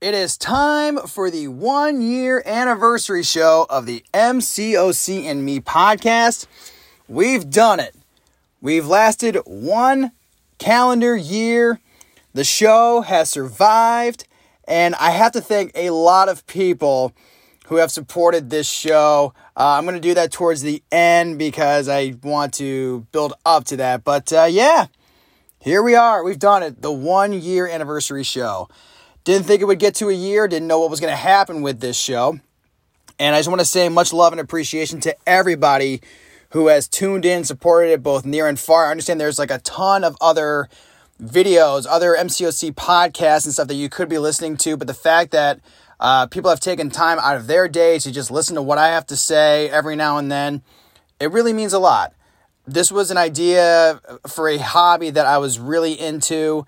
It is time for the one year anniversary show of the MCOC and Me podcast. We've done it. We've lasted one calendar year. The show has survived, and I have to thank a lot of people who have supported this show. Uh, I'm going to do that towards the end because I want to build up to that. But uh, yeah, here we are. We've done it. The one year anniversary show. Didn't think it would get to a year. Didn't know what was going to happen with this show. And I just want to say much love and appreciation to everybody who has tuned in, supported it both near and far. I understand there's like a ton of other videos, other MCOC podcasts and stuff that you could be listening to, but the fact that uh, people have taken time out of their day to just listen to what I have to say every now and then. It really means a lot. This was an idea for a hobby that I was really into,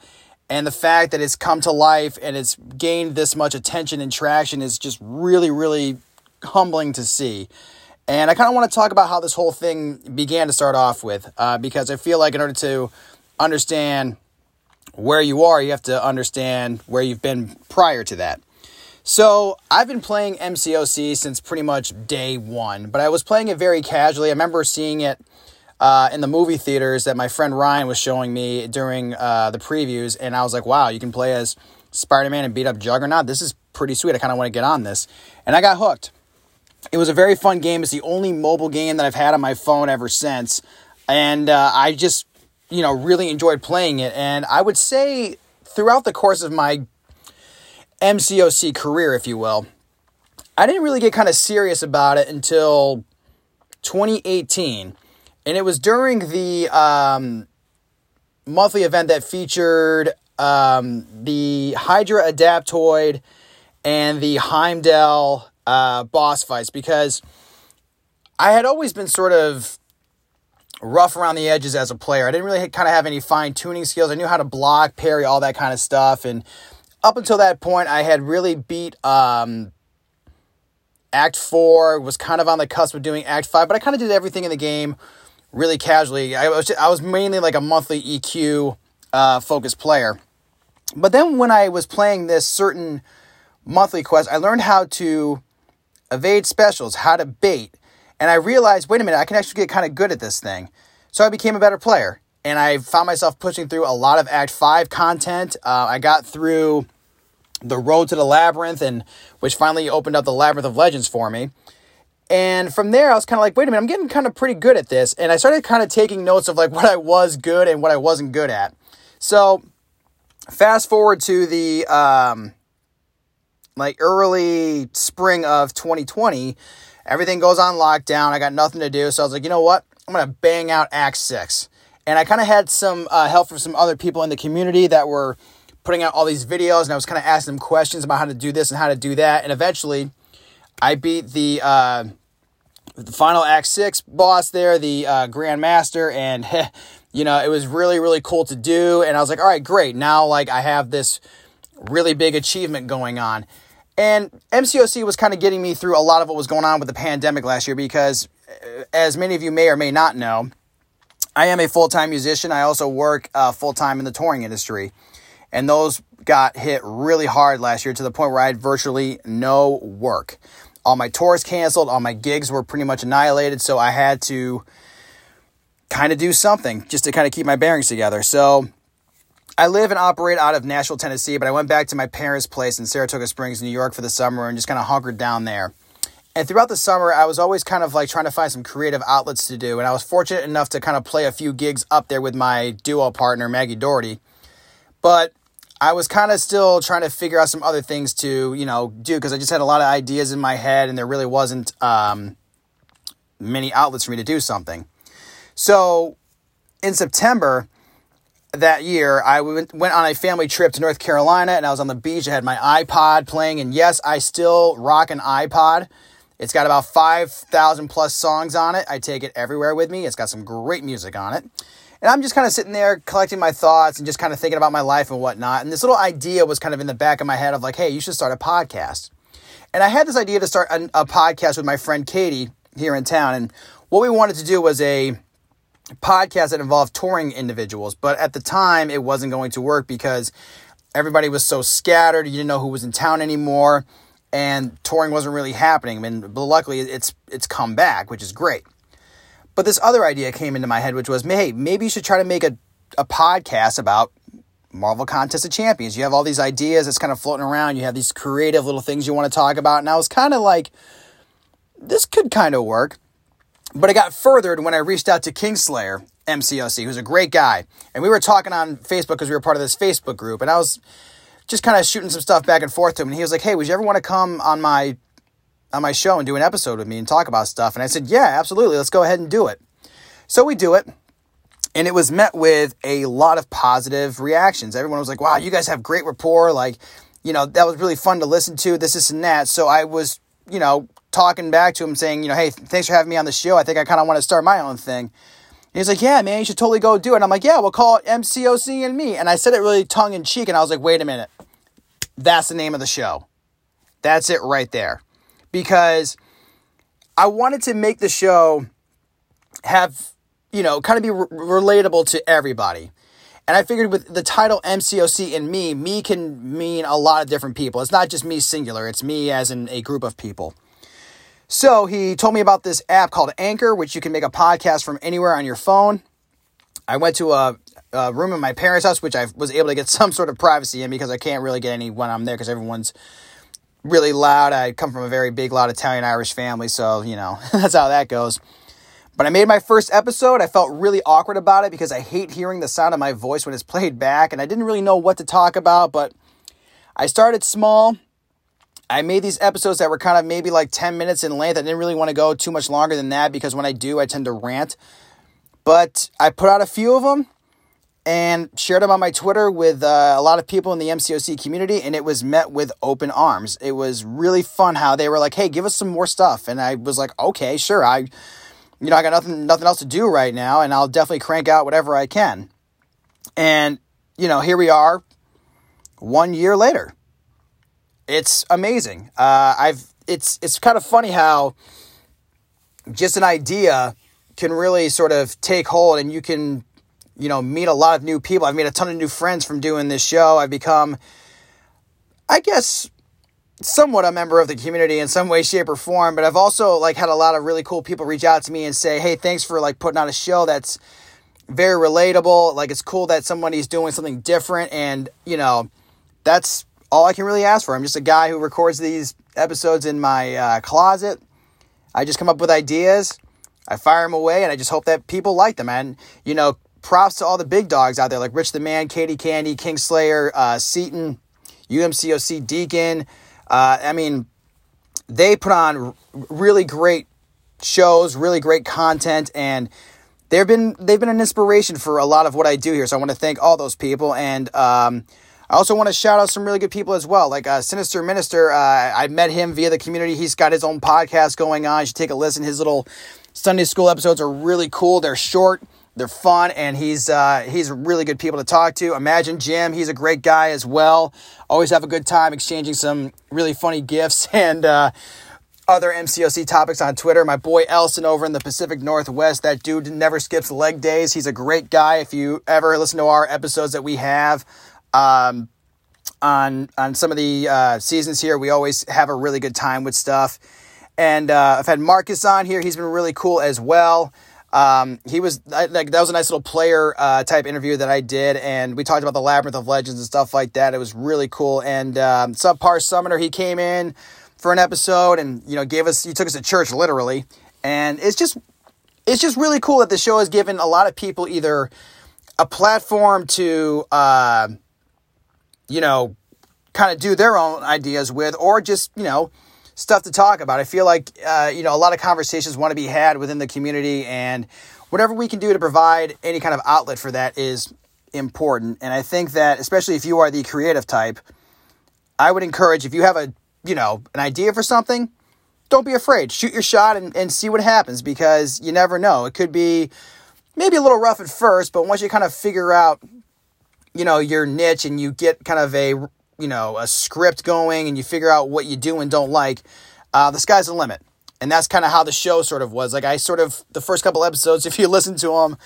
and the fact that it's come to life and it's gained this much attention and traction is just really, really humbling to see. And I kind of want to talk about how this whole thing began to start off with, uh, because I feel like in order to understand where you are, you have to understand where you've been prior to that. So I've been playing MCOC since pretty much day one, but I was playing it very casually. I remember seeing it uh, in the movie theaters that my friend Ryan was showing me during uh, the previews, and I was like, "Wow, you can play as Spider-Man and beat up Juggernaut. This is pretty sweet. I kind of want to get on this," and I got hooked. It was a very fun game. It's the only mobile game that I've had on my phone ever since, and uh, I just, you know, really enjoyed playing it. And I would say throughout the course of my MCOC career, if you will. I didn't really get kind of serious about it until 2018. And it was during the um, monthly event that featured um, the Hydra Adaptoid and the Heimdall uh, boss fights because I had always been sort of rough around the edges as a player. I didn't really kind of have any fine tuning skills. I knew how to block, parry, all that kind of stuff. And up until that point, I had really beat um, Act 4, was kind of on the cusp of doing Act 5, but I kind of did everything in the game really casually. I was, I was mainly like a monthly EQ uh, focused player. But then when I was playing this certain monthly quest, I learned how to evade specials, how to bait, and I realized, wait a minute, I can actually get kind of good at this thing. So I became a better player and I found myself pushing through a lot of Act 5 content. Uh, I got through the road to the labyrinth, and which finally opened up the labyrinth of legends for me. And from there, I was kind of like, wait a minute, I'm getting kind of pretty good at this. And I started kind of taking notes of like what I was good and what I wasn't good at. So, fast forward to the um, like early spring of 2020, everything goes on lockdown. I got nothing to do, so I was like, you know what? I'm gonna bang out Act Six. And I kind of had some uh, help from some other people in the community that were putting out all these videos, and I was kind of asking them questions about how to do this and how to do that. And eventually, I beat the uh, the final Act Six boss there, the uh, Grand Master, and you know it was really really cool to do. And I was like, all right, great. Now like I have this really big achievement going on. And MCOC was kind of getting me through a lot of what was going on with the pandemic last year because, uh, as many of you may or may not know, I am a full time musician. I also work uh, full time in the touring industry. And those got hit really hard last year to the point where I had virtually no work. All my tours canceled, all my gigs were pretty much annihilated. So I had to kind of do something just to kind of keep my bearings together. So I live and operate out of Nashville, Tennessee, but I went back to my parents' place in Saratoga Springs, New York for the summer and just kind of hunkered down there. And throughout the summer, I was always kind of like trying to find some creative outlets to do. And I was fortunate enough to kind of play a few gigs up there with my duo partner, Maggie Doherty. But I was kind of still trying to figure out some other things to, you know, do because I just had a lot of ideas in my head and there really wasn't um, many outlets for me to do something. So in September that year, I went, went on a family trip to North Carolina and I was on the beach. I had my iPod playing. And yes, I still rock an iPod. It's got about 5,000 plus songs on it. I take it everywhere with me. It's got some great music on it. And I'm just kind of sitting there collecting my thoughts and just kind of thinking about my life and whatnot. And this little idea was kind of in the back of my head of like, hey, you should start a podcast. And I had this idea to start a, a podcast with my friend Katie here in town. And what we wanted to do was a podcast that involved touring individuals. But at the time, it wasn't going to work because everybody was so scattered, you didn't know who was in town anymore, and touring wasn't really happening. I mean, but luckily it's it's come back, which is great. But this other idea came into my head, which was, hey, maybe you should try to make a, a podcast about Marvel Contest of Champions. You have all these ideas that's kind of floating around. You have these creative little things you want to talk about. And I was kind of like, this could kind of work. But it got furthered when I reached out to Kingslayer MCOC, who's a great guy. And we were talking on Facebook because we were part of this Facebook group. And I was just kind of shooting some stuff back and forth to him. And he was like, hey, would you ever want to come on my on my show and do an episode with me and talk about stuff? And I said, yeah, absolutely. Let's go ahead and do it. So we do it. And it was met with a lot of positive reactions. Everyone was like, wow, you guys have great rapport. Like, you know, that was really fun to listen to, this, this, and that. So I was, you know, talking back to him saying, you know, hey, thanks for having me on the show. I think I kind of want to start my own thing. And he's like, yeah, man, you should totally go do it. And I'm like, yeah, we'll call it MCOC and me. And I said it really tongue in cheek. And I was like, wait a minute. That's the name of the show. That's it right there. Because I wanted to make the show have, you know, kind of be re- relatable to everybody. And I figured with the title MCOC and me, me can mean a lot of different people. It's not just me singular, it's me as in a group of people. So he told me about this app called Anchor, which you can make a podcast from anywhere on your phone. I went to a, a room in my parents' house, which I was able to get some sort of privacy in because I can't really get any when I'm there because everyone's really loud. I come from a very big, loud Italian Irish family, so you know that's how that goes. But I made my first episode. I felt really awkward about it because I hate hearing the sound of my voice when it's played back, and I didn't really know what to talk about. But I started small. I made these episodes that were kind of maybe like 10 minutes in length. I didn't really want to go too much longer than that because when I do, I tend to rant. But I put out a few of them and shared them on my Twitter with uh, a lot of people in the MCOC community, and it was met with open arms. It was really fun how they were like, "Hey, give us some more stuff," and I was like, "Okay, sure. I, you know, I got nothing nothing else to do right now, and I'll definitely crank out whatever I can." And you know, here we are, one year later it's amazing. Uh, I've it's it's kind of funny how just an idea can really sort of take hold, and you can you know meet a lot of new people. I've made a ton of new friends from doing this show. I've become, I guess, somewhat a member of the community in some way, shape, or form. But I've also like had a lot of really cool people reach out to me and say, "Hey, thanks for like putting on a show that's." very relatable like it's cool that somebody's doing something different and you know that's all I can really ask for. I'm just a guy who records these episodes in my uh, closet. I just come up with ideas, I fire them away, and I just hope that people like them. And, you know, props to all the big dogs out there like Rich the Man, Katie Candy, Kingslayer, uh, Seatin, UMCOC Deacon. Uh, I mean, they put on really great shows, really great content, and they've been they've been an inspiration for a lot of what I do here. So I want to thank all those people and. Um, I also want to shout out some really good people as well, like uh, Sinister Minister. Uh, I met him via the community. He's got his own podcast going on. You should take a listen. His little Sunday school episodes are really cool. They're short, they're fun, and he's uh, he's really good people to talk to. Imagine Jim. He's a great guy as well. Always have a good time exchanging some really funny gifts and uh, other MCOC topics on Twitter. My boy Elson over in the Pacific Northwest. That dude never skips leg days. He's a great guy. If you ever listen to our episodes that we have um, on on some of the uh, seasons here. We always have a really good time with stuff. And uh, I've had Marcus on here. He's been really cool as well. Um, he was like that was a nice little player uh, type interview that I did, and we talked about the labyrinth of legends and stuff like that. It was really cool. And um, subpar summoner, he came in for an episode, and you know gave us he took us to church literally, and it's just it's just really cool that the show has given a lot of people either a platform to uh, you know, kind of do their own ideas with, or just, you know, stuff to talk about. I feel like, uh, you know, a lot of conversations want to be had within the community, and whatever we can do to provide any kind of outlet for that is important. And I think that, especially if you are the creative type, I would encourage if you have a, you know, an idea for something, don't be afraid. Shoot your shot and, and see what happens because you never know. It could be maybe a little rough at first, but once you kind of figure out you know, your niche and you get kind of a, you know, a script going and you figure out what you do and don't like, uh, the sky's the limit. And that's kind of how the show sort of was. Like I sort of, the first couple episodes, if you listen to them,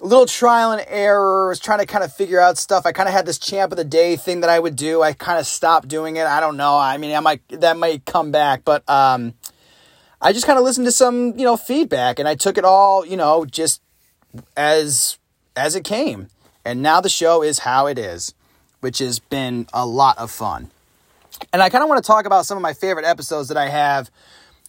little trial and error. was trying to kind of figure out stuff. I kind of had this champ of the day thing that I would do. I kind of stopped doing it. I don't know. I mean, I might that might come back, but um, I just kind of listened to some you know feedback, and I took it all you know just as as it came. And now the show is how it is, which has been a lot of fun. And I kind of want to talk about some of my favorite episodes that I have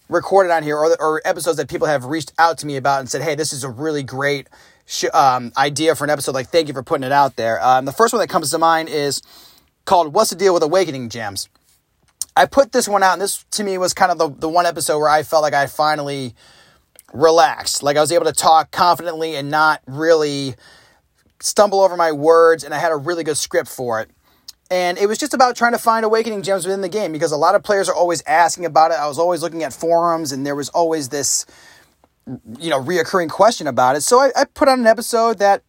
recorded on here, or, or episodes that people have reached out to me about and said, "Hey, this is a really great." sh- um, idea for an episode. Like, thank you for putting it out there. Um, the first one that comes to mind is called "What's the Deal with Awakening Gems." I put this one out, and this to me was kind of the, the one episode where I felt like I finally relaxed. Like I was able to talk confidently and not really stumble over my words, and I had a really good script for it. And it was just about trying to find awakening gems within the game because a lot of players are always asking about it. I was always looking at forums, and there was always this you know, reoccurring question about it. So I, I put on an episode that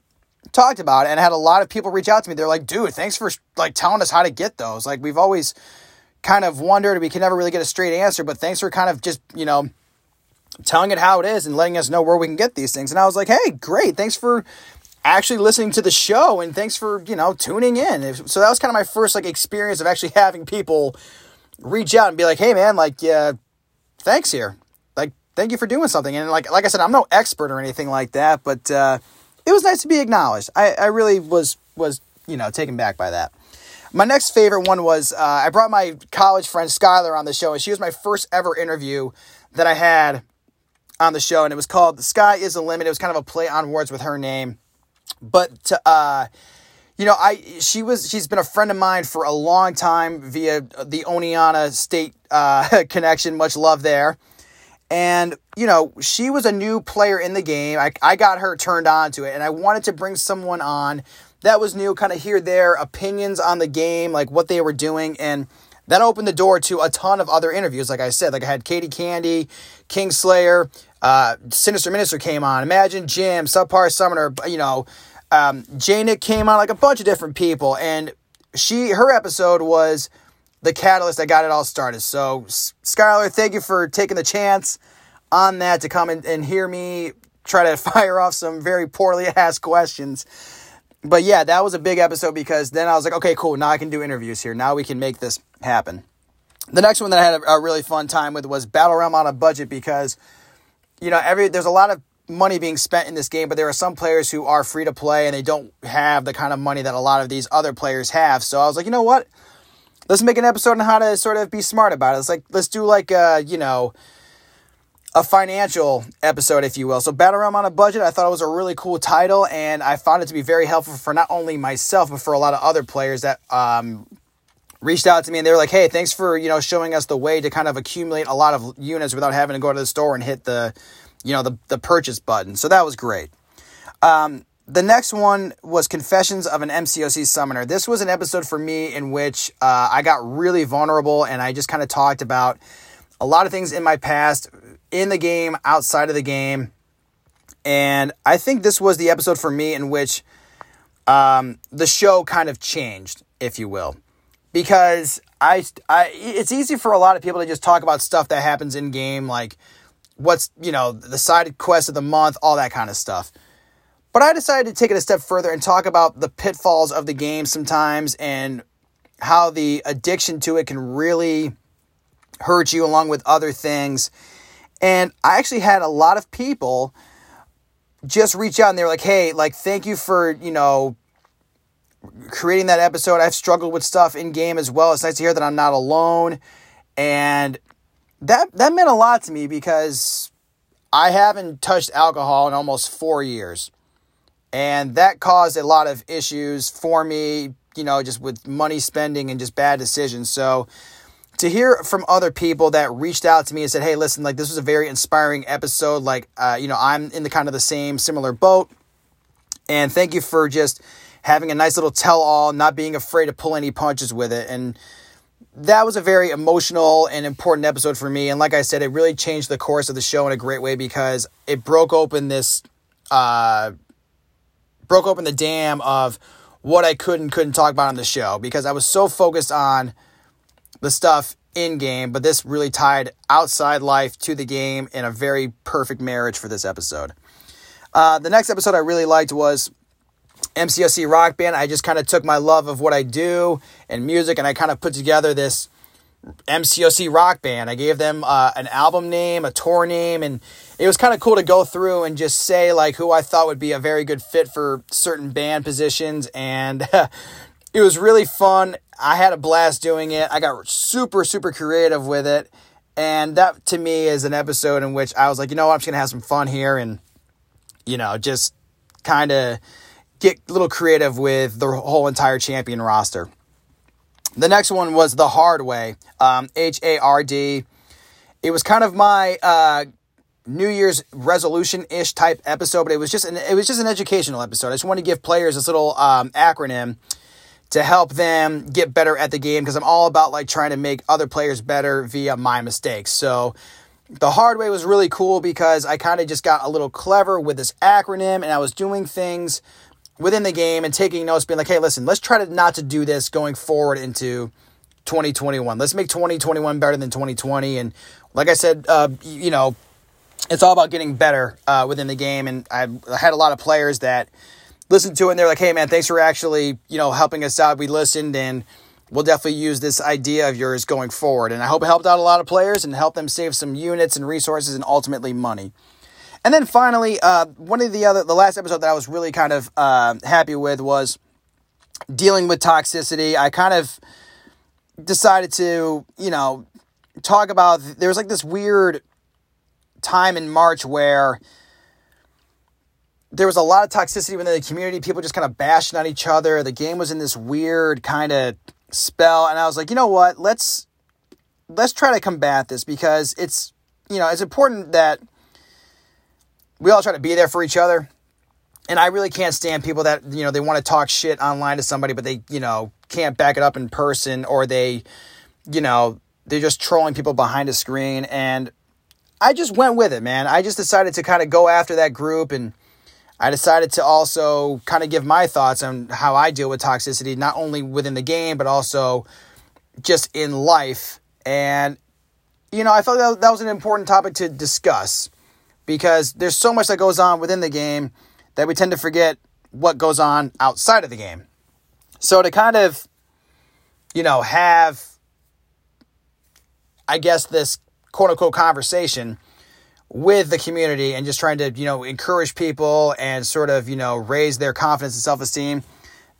talked about it and had a lot of people reach out to me. They're like, dude, thanks for like telling us how to get those. Like we've always kind of wondered, we can never really get a straight answer, but thanks for kind of just, you know, telling it how it is and letting us know where we can get these things. And I was like, hey, great. Thanks for actually listening to the show and thanks for, you know, tuning in. So that was kind of my first like experience of actually having people reach out and be like, hey man, like, yeah, thanks here Like, thank you for doing something. And like like I said, I'm no expert or anything like that, but uh, it was nice to be acknowledged. I, I really was was you know taken back by that. My next favorite one was uh, I brought my college friend Skylar on the show, and she was my first ever interview that I had on the show, and it was called "The Sky Is the Limit." It was kind of a play on words with her name, but uh, you know, I she was she's been a friend of mine for a long time via the Oneonta State uh, connection. Much love there. And, you know, she was a new player in the game. I, I got her turned on to it, and I wanted to bring someone on that was new, kind of hear their opinions on the game, like what they were doing. And that opened the door to a ton of other interviews. Like I said, like I had Katie Candy, Kingslayer, uh, Sinister Minister came on, Imagine Jim, Subpar Summoner, you know, um, Nick came on, like a bunch of different people. And she, her episode was the catalyst that got it all started. So, Skylar, thank you for taking the chance on that to come and, and hear me try to fire off some very poorly asked questions. But yeah, that was a big episode because then I was like, okay, cool. Now I can do interviews here. Now we can make this happen. The next one that I had a, a really fun time with was Battle Realm on a budget because, you know, every there's a lot of money being spent in this game, but there are some players who are free to play and they don't have the kind of money that a lot of these other players have. So I was like, you know what? let's make an episode on how to sort of be smart about it. It's like let's do like a you know a financial episode, if you will. So Battle Realm on a budget, I thought it was a really cool title, and I found it to be very helpful for not only myself but for a lot of other players that um, reached out to me and they were like, "Hey, thanks for you know showing us the way to kind of accumulate a lot of units without having to go to the store and hit the you know the the purchase button." So that was great. Um, the next one was Confessions of an MCOC Summoner. This was an episode for me in which uh, I got really vulnerable and I just kind of talked about a lot of things in my past, in the game, outside of the game. And I think this was the episode for me in which um, the show kind of changed, if you will. Because I, I, it's easy for a lot of people to just talk about stuff that happens in game, like what's, you know, the side quest of the month, all that kind of stuff. But I decided to take it a step further and talk about the pitfalls of the game sometimes and how the addiction to it can really hurt you along with other things. And I actually had a lot of people just reach out and they were like, hey, like, thank you for, you know, creating that episode. I've struggled with stuff in game as well. It's nice to hear that I'm not alone. And that that meant a lot to me because I haven't touched alcohol in almost four years. And that caused a lot of issues for me, you know, just with money spending and just bad decisions. So to hear from other people that reached out to me and said, hey, listen, like this was a very inspiring episode. Like, uh, you know, I'm in the kind of the same similar boat. And thank you for just having a nice little tell all, not being afraid to pull any punches with it. And that was a very emotional and important episode for me. And like I said, it really changed the course of the show in a great way because it broke open this uh, broke open the dam of what I could and couldn't talk about on the show because I was so focused on the stuff in game, but this really tied outside life to the game in a very perfect marriage for this episode. Uh, the next episode I really liked was MCOC Rock Band. I just kind of took my love of what I do and music and I kind of put together this MCOC Rock Band. I gave them uh, an album name, a tour name, and it was kind of cool to go through and just say like who I thought would be a very good fit for certain band positions. And it was really fun. I had a blast doing it. I got super, super creative with it. And that to me is an episode in which I was like, you know what, I'm just going to have some fun here and, you know, just kind of get a little creative with the whole entire champion roster. The next one was The Hard Way, um, H A R D. It was kind of my uh, New Year's resolution ish type episode, but it was just an, it was just an educational episode. I just want to give players this little um, acronym to help them get better at the game because I'm all about like trying to make other players better via my mistakes. So the hard way was really cool because I kind of just got a little clever with this acronym and I was doing things within the game and taking notes, being like, hey, listen, let's try to not to do this going forward into 2021. Let's make 2021 better than 2020. And like I said, uh, you know, it's all about getting better uh, within the game. And I had a lot of players that listened to it and they're like, hey, man, thanks for actually, you know, helping us out. We listened and we'll definitely use this idea of yours going forward. And I hope it helped out a lot of players and helped them save some units and resources and ultimately money. And then finally, uh, one of the other, the last episode that I was really kind of uh, happy with was dealing with toxicity. I kind of decided to, you know, talk about, there was like this weird time in March where there was a lot of toxicity within the community. People just kind of bashing on each other. The game was in this weird kind of spell, and I was like, you know what? Let's let's try to combat this because it's you know it's important that we all try to be there for each other. And I really can't stand people that you know they want to talk shit online to somebody, but they you know can't back it up in person, or they you know they're just trolling people behind a screen. And I just went with it, man. I just decided to kind of go after that group and I decided to also kind of give my thoughts on how I deal with toxicity, not only within the game, but also just in life. And, you know, I felt that, that was an important topic to discuss because there's so much that goes on within the game that we tend to forget what goes on outside of the game. So to kind of, you know, have, I guess, this quote unquote conversation with the community and just trying to, you know, encourage people and sort of, you know, raise their confidence and self esteem.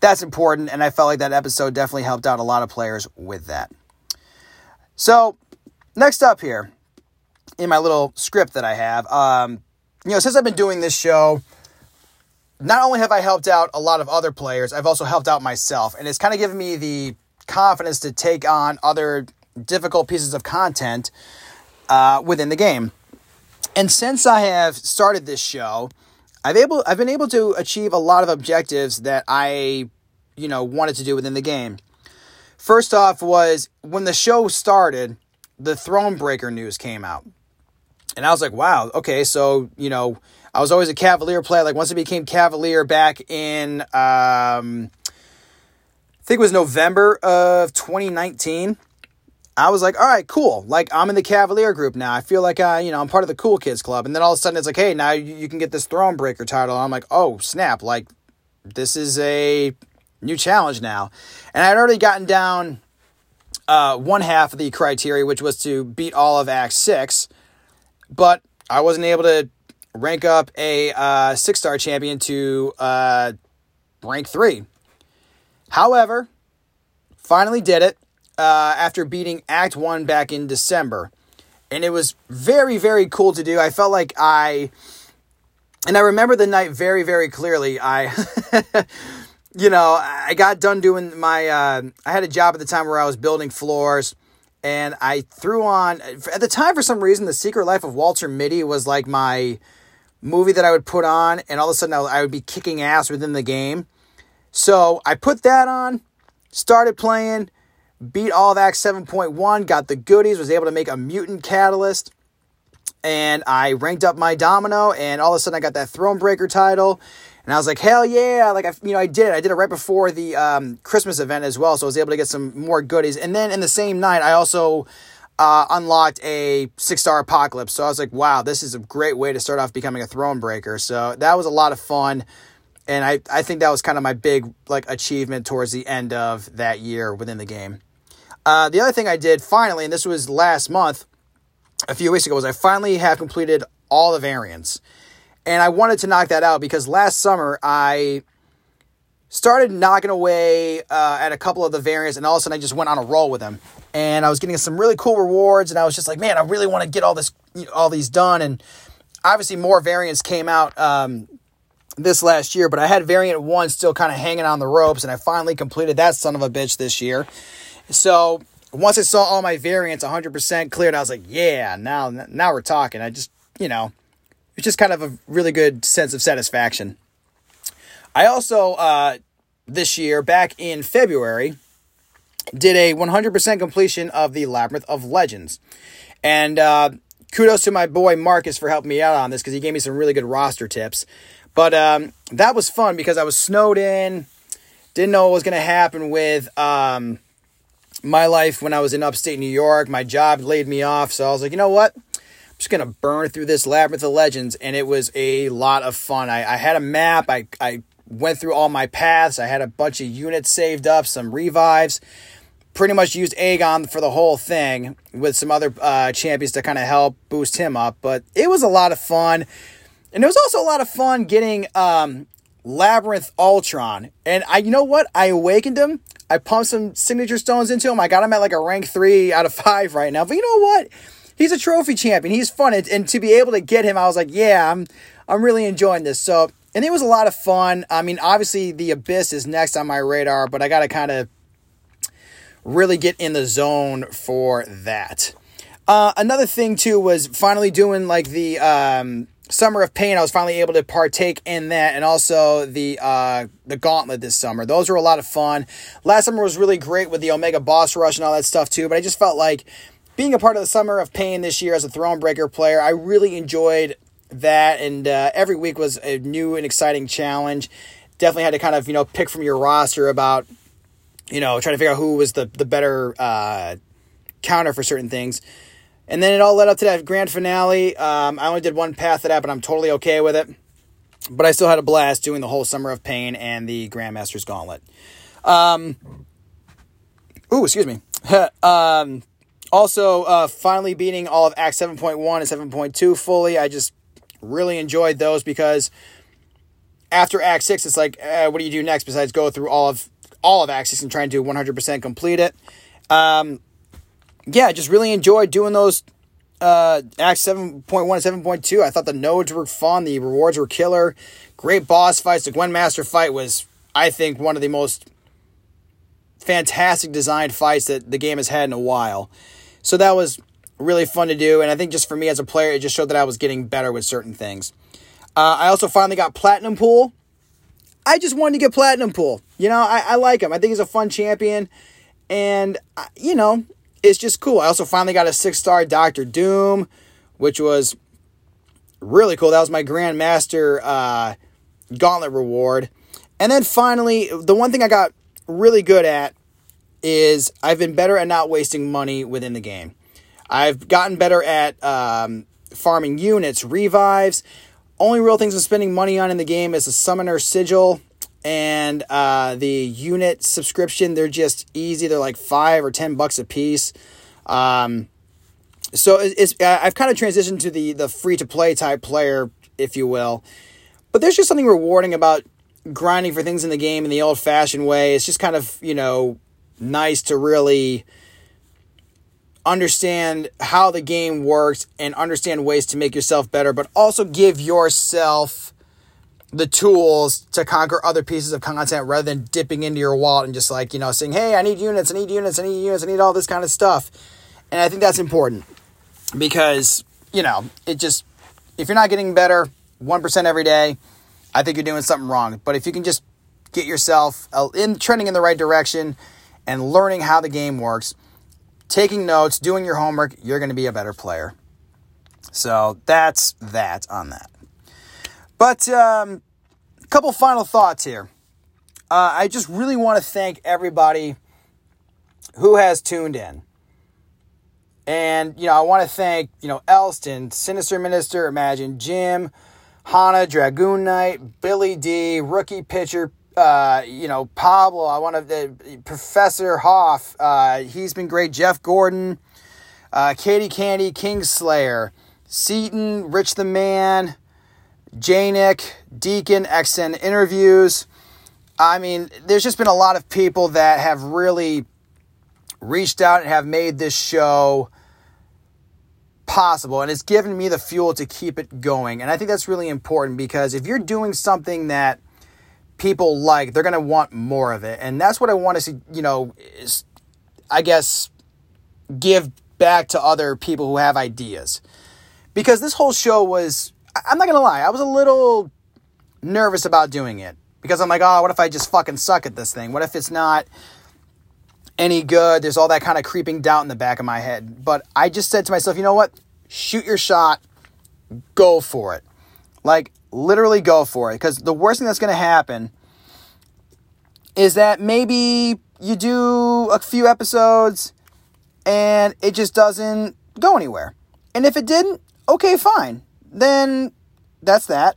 That's important. And I felt like that episode definitely helped out a lot of players with that. So, next up here in my little script that I have, um, you know, since I've been doing this show, not only have I helped out a lot of other players, I've also helped out myself. And it's kind of given me the confidence to take on other difficult pieces of content uh, within the game. And since I have started this show, I've able I've been able to achieve a lot of objectives that I, you know, wanted to do within the game. First off was when the show started, the Thronebreaker news came out. And I was like, wow, okay, so, you know, I was always a Cavalier player. Like once I became Cavalier back in um I think it was November of 2019. I was like, all right, cool. Like I'm in the Cavalier group now. I feel like I, you know, I'm part of the cool kids club. And then all of a sudden it's like, hey, now you, can get this Thronebreaker title. And I'm like, oh snap! Like this is a new challenge now. And I'd already gotten down uh, one half of the criteria, which was to beat all of Act Six, but I wasn't able to rank up a uh, six star champion to uh, rank three. However, finally did it uh, after beating Act 1 back in December. And it was very, very cool to do. I felt like I. And I remember the night very, very clearly. I. you know, I got done doing my. Uh, I had a job at the time where I was building floors. And I threw on. At the time, for some reason, The Secret Life of Walter Mitty was like my movie that I would put on. And all of a sudden, I would be kicking ass within the game. So I put that on, started playing beat all of Act 7.1, got the goodies, was able to make a mutant catalyst, and I ranked up my domino, and all of a sudden I got that Thronebreaker title. And I was like, hell yeah! Like I, you know, I did it. I did it right before the um, Christmas event as well, so I was able to get some more goodies. And then in the same night, I also uh, unlocked a six star apocalypse. So I was like, wow, this is a great way to start off becoming a throne breaker. So that was a lot of fun. And I, I think that was kind of my big like achievement towards the end of that year within the game. Uh, the other thing I did finally, and this was last month, a few weeks ago, was I finally have completed all the variants. And I wanted to knock that out because last summer I started knocking away uh, at a couple of the variants, and all of a sudden I just went on a roll with them. And I was getting some really cool rewards, and I was just like, man, I really want to get all this, all these done. And obviously, more variants came out um, this last year, but I had variant one still kind of hanging on the ropes, and I finally completed that son of a bitch this year. So once I saw all my variants 100% cleared, I was like, yeah, now now we're talking. I just, you know, it's just kind of a really good sense of satisfaction. I also, uh, this year, back in February, did a 100% completion of the Labyrinth of Legends. And uh, kudos to my boy Marcus for helping me out on this because he gave me some really good roster tips. But um, that was fun because I was snowed in, didn't know what was going to happen with um, my life when I was in upstate New York. My job laid me off. So I was like, you know what? Just gonna burn through this labyrinth of legends and it was a lot of fun. I, I had a map I, I went through all my paths i had a bunch of units saved up some revives. Pretty much used aegon for the whole thing with some other uh, champions to kind of help boost him up but it was a lot of fun. And it was also a lot of fun getting um, labyrinth ultron. And i you know what? I awakened him i pumped some signature stones into him i got him at like a rank three out of five right now but you know what he's a trophy champion. He's fun, and, and to be able to get him, I was like, yeah, I'm I'm really enjoying this. So, and it was a lot of fun. I mean, obviously, the Abyss is next on my radar, but I got to kind of really get in the zone for that. Uh, another thing too was finally doing like the um, Summer of Pain. I was finally able to partake in that, and also the uh, the Gauntlet this summer. Those were a lot of fun. Last summer was really great with the Omega Boss Rush and all that stuff too. But I just felt like being a part of the Summer of Pain this year as a Thronebreaker player, I really enjoyed that, and uh, every week was a new and exciting challenge. Definitely had to kind of you know pick from your roster about you know trying to figure out who was the the better uh, counter for certain things. And then it all led up to that grand finale. Um, I only did one path of that, but I'm totally okay with it. But I still had a blast doing the whole Summer of Pain and the Grandmaster's Gauntlet. Um, excuse me. um, also, uh, finally beating all of Act 7.1 and 7.2 fully. I just really enjoyed those because after Act 6, it's like, uh, what do you do next besides go through all of all of Act 6 and try and do 100% complete it? Um, yeah, just really enjoyed doing those uh, Act 7.1 and 7.2. I thought the nodes were fun. The rewards were killer. Great boss fights. The Gwen Master fight was, I think, one of the most fantastic designed fights that the game has had in a while. So that was really fun to do. And I think just for me as a player, it just showed that I was getting better with certain things. Uh, I also finally got Platinum Pool. I just wanted to get Platinum Pool. You know, I, I like him. I think he's a fun champion. And, uh, you know, it's just cool. I also finally got a six star Doctor Doom, which was really cool. That was my Grandmaster uh, Gauntlet reward. And then finally, the one thing I got really good at is I've been better at not wasting money within the game. I've gotten better at um, farming units, revives. Only real things I'm spending money on in the game is the Summoner Sigil and uh, the unit subscription. They're just easy. They're like five or ten bucks a piece. Um, so it's, I've kind of transitioned to the the free to play type player, if you will. But there's just something rewarding about grinding for things in the game in the old fashioned way. It's just kind of you know nice to really understand how the game works and understand ways to make yourself better, but also give yourself the tools to conquer other pieces of content rather than dipping into your wallet and just like, you know, saying, hey, I need units, I need units, I need units, I need all this kind of stuff. And I think that's important because, you know, it just, if you're not getting better 1% every day, I think you're doing something wrong. But if you can just get yourself uh, in trending in the right direction, and learning how the game works, taking notes, doing your homework, you're going to be a better player. So that's that on that. But um, a couple final thoughts here. Uh, I just really want to thank everybody who has tuned in. And, you know, I want to thank, you know, Elston, Sinister Minister, Imagine Jim, Hana, Dragoon Knight, Billy D, Rookie Pitcher, uh, you know, Pablo. I want to, uh, Professor Hoff. Uh, he's been great. Jeff Gordon, uh, Katie Candy, Kingslayer, Seatin, Rich the Man, Janik, Deacon, XN interviews. I mean, there's just been a lot of people that have really reached out and have made this show possible and it's given me the fuel to keep it going. And I think that's really important because if you're doing something that people like, they're going to want more of it. And that's what I want to see, you know, is, I guess, give back to other people who have ideas. Because this whole show was, I'm not going to lie, I was a little nervous about doing it. Because I'm like, oh, what if I just fucking suck at this thing? What if it's not any good. There's all that kind of creeping doubt in the back of my head. But I just said to myself, you know what? Shoot your shot. Go for it. Like, literally go for it. Because the worst thing that's going to happen is that maybe you do a few episodes and it just doesn't go anywhere. And if it didn't, okay, fine. Then that's that.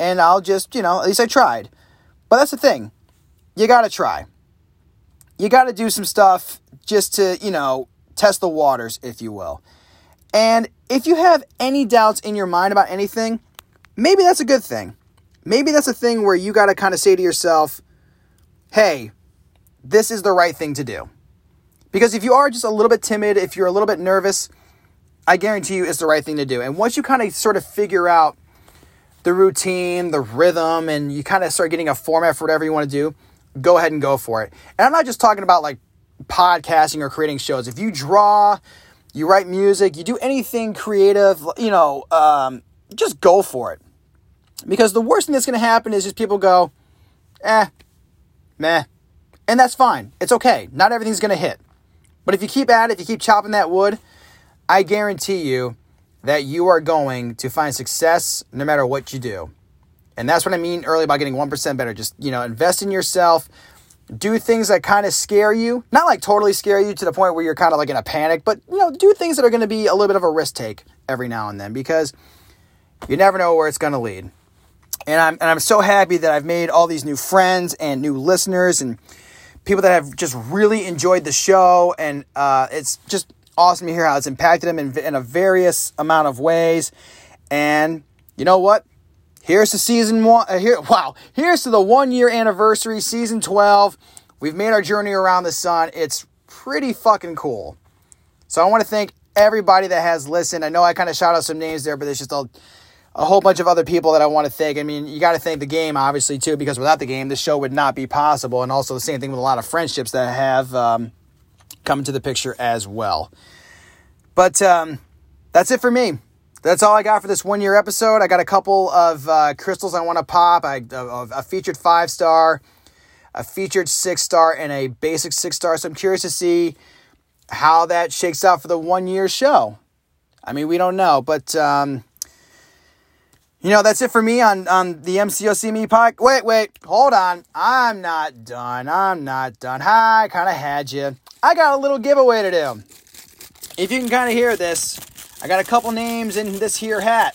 And I'll just, you know, at least I tried. But that's the thing. You got to try you got to do some stuff just to, you know, test the waters, if you will. And if you have any doubts in your mind about anything, maybe that's a good thing. Maybe that's a thing where you got to kind of say to yourself, hey, this is the right thing to do. Because if you are just a little bit timid, if you're a little bit nervous, I guarantee you it's the right thing to do. And once you kind of sort of figure out the routine, the rhythm, and you kind of start getting a format for whatever you want to do, go ahead and go for it. And I'm not just talking about like podcasting or creating shows. If you draw, you write music, you do anything creative, you know, um, just go for it. Because the worst thing that's going to happen is just people go, eh, meh. And that's fine. It's okay. Not everything's going to hit. But if you keep at it, if you keep chopping that wood, I guarantee you that you are going to find success no matter what you do. And that's what I mean earlier about getting 1% better. Just, you know, invest in yourself. Do things that kind of scare you. Not like totally scare you to the point where you're kind of like in a panic, but, you know, do things that are going to be a little bit of a risk take every now and then because you never know where it's going to lead. And I'm, and I'm so happy that I've made all these new friends and new listeners and people that have just really enjoyed the show. And uh, it's just awesome to hear how it's impacted them in, in a various amount of ways. And you know what? Here's to season one. Uh, here, wow. Here's to the one year anniversary, season 12. We've made our journey around the sun. It's pretty fucking cool. So I want to thank everybody that has listened. I know I kind of shout out some names there, but it's just a, a whole bunch of other people that I want to thank. I mean, you got to thank the game, obviously, too, because without the game, this show would not be possible. And also the same thing with a lot of friendships that have um, come into the picture as well. But um, that's it for me that's all I got for this one year episode. I got a couple of uh, crystals I want to pop. I a, a featured five star, a featured six star, and a basic six star. So I'm curious to see how that shakes out for the one year show. I mean, we don't know, but um, you know that's it for me on on the MCOC Me. Wait, wait, hold on. I'm not done. I'm not done. Hi, I kind of had you. I got a little giveaway to do. If you can kind of hear this. I got a couple names in this here hat.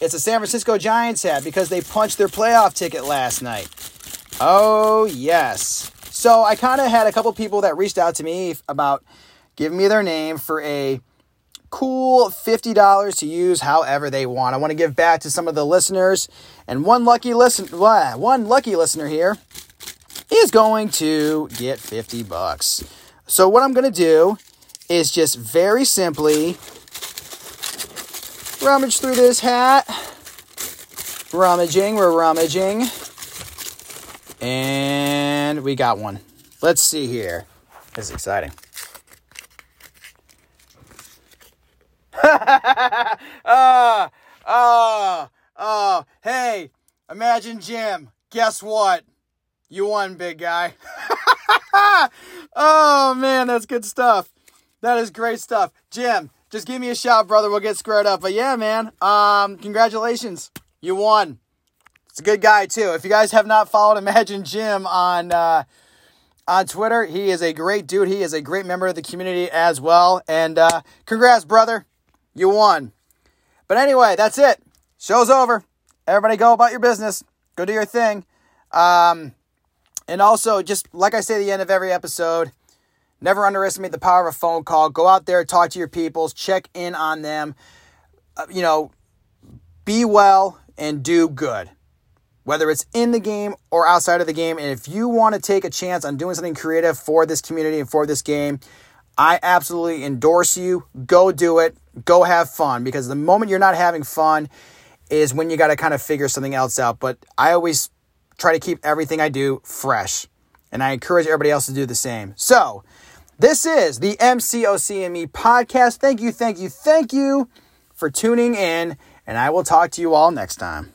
It's a San Francisco Giants hat because they punched their playoff ticket last night. Oh, yes. So I kind of had a couple people that reached out to me about giving me their name for a cool $50 to use however they want. I want to give back to some of the listeners and one lucky listen one lucky listener here is going to get 50 bucks. So what I'm going to do is just very simply rummage through this hat. Rummaging, we're rummaging. And we got one. Let's see here. This is exciting. uh, uh, uh, hey, imagine Jim. Guess what? You won, big guy. oh, man, that's good stuff. That is great stuff. Jim, just give me a shout, brother. We'll get squared up. But yeah, man, um, congratulations. You won. It's a good guy, too. If you guys have not followed Imagine Jim on, uh, on Twitter. He is a great dude. He is a great member of the community as well. And uh, congrats, brother. You won. But anyway, that's it. Show's over. Everybody go about your business. Go do your thing. Um, and also, just like I say at the end of every episode, never underestimate the power of a phone call. Go out there, talk to your peoples, check in on them. Uh, you know, be well and do good whether it's in the game or outside of the game. And if you want to take a chance on doing something creative for this community and for this game, I absolutely endorse you. Go do it. Go have fun because the moment you're not having fun is when you got to kind of figure something else out. But I always try to keep everything I do fresh. And I encourage everybody else to do the same. So, this is the MCOC and podcast. Thank you, thank you, thank you for tuning in. And I will talk to you all next time.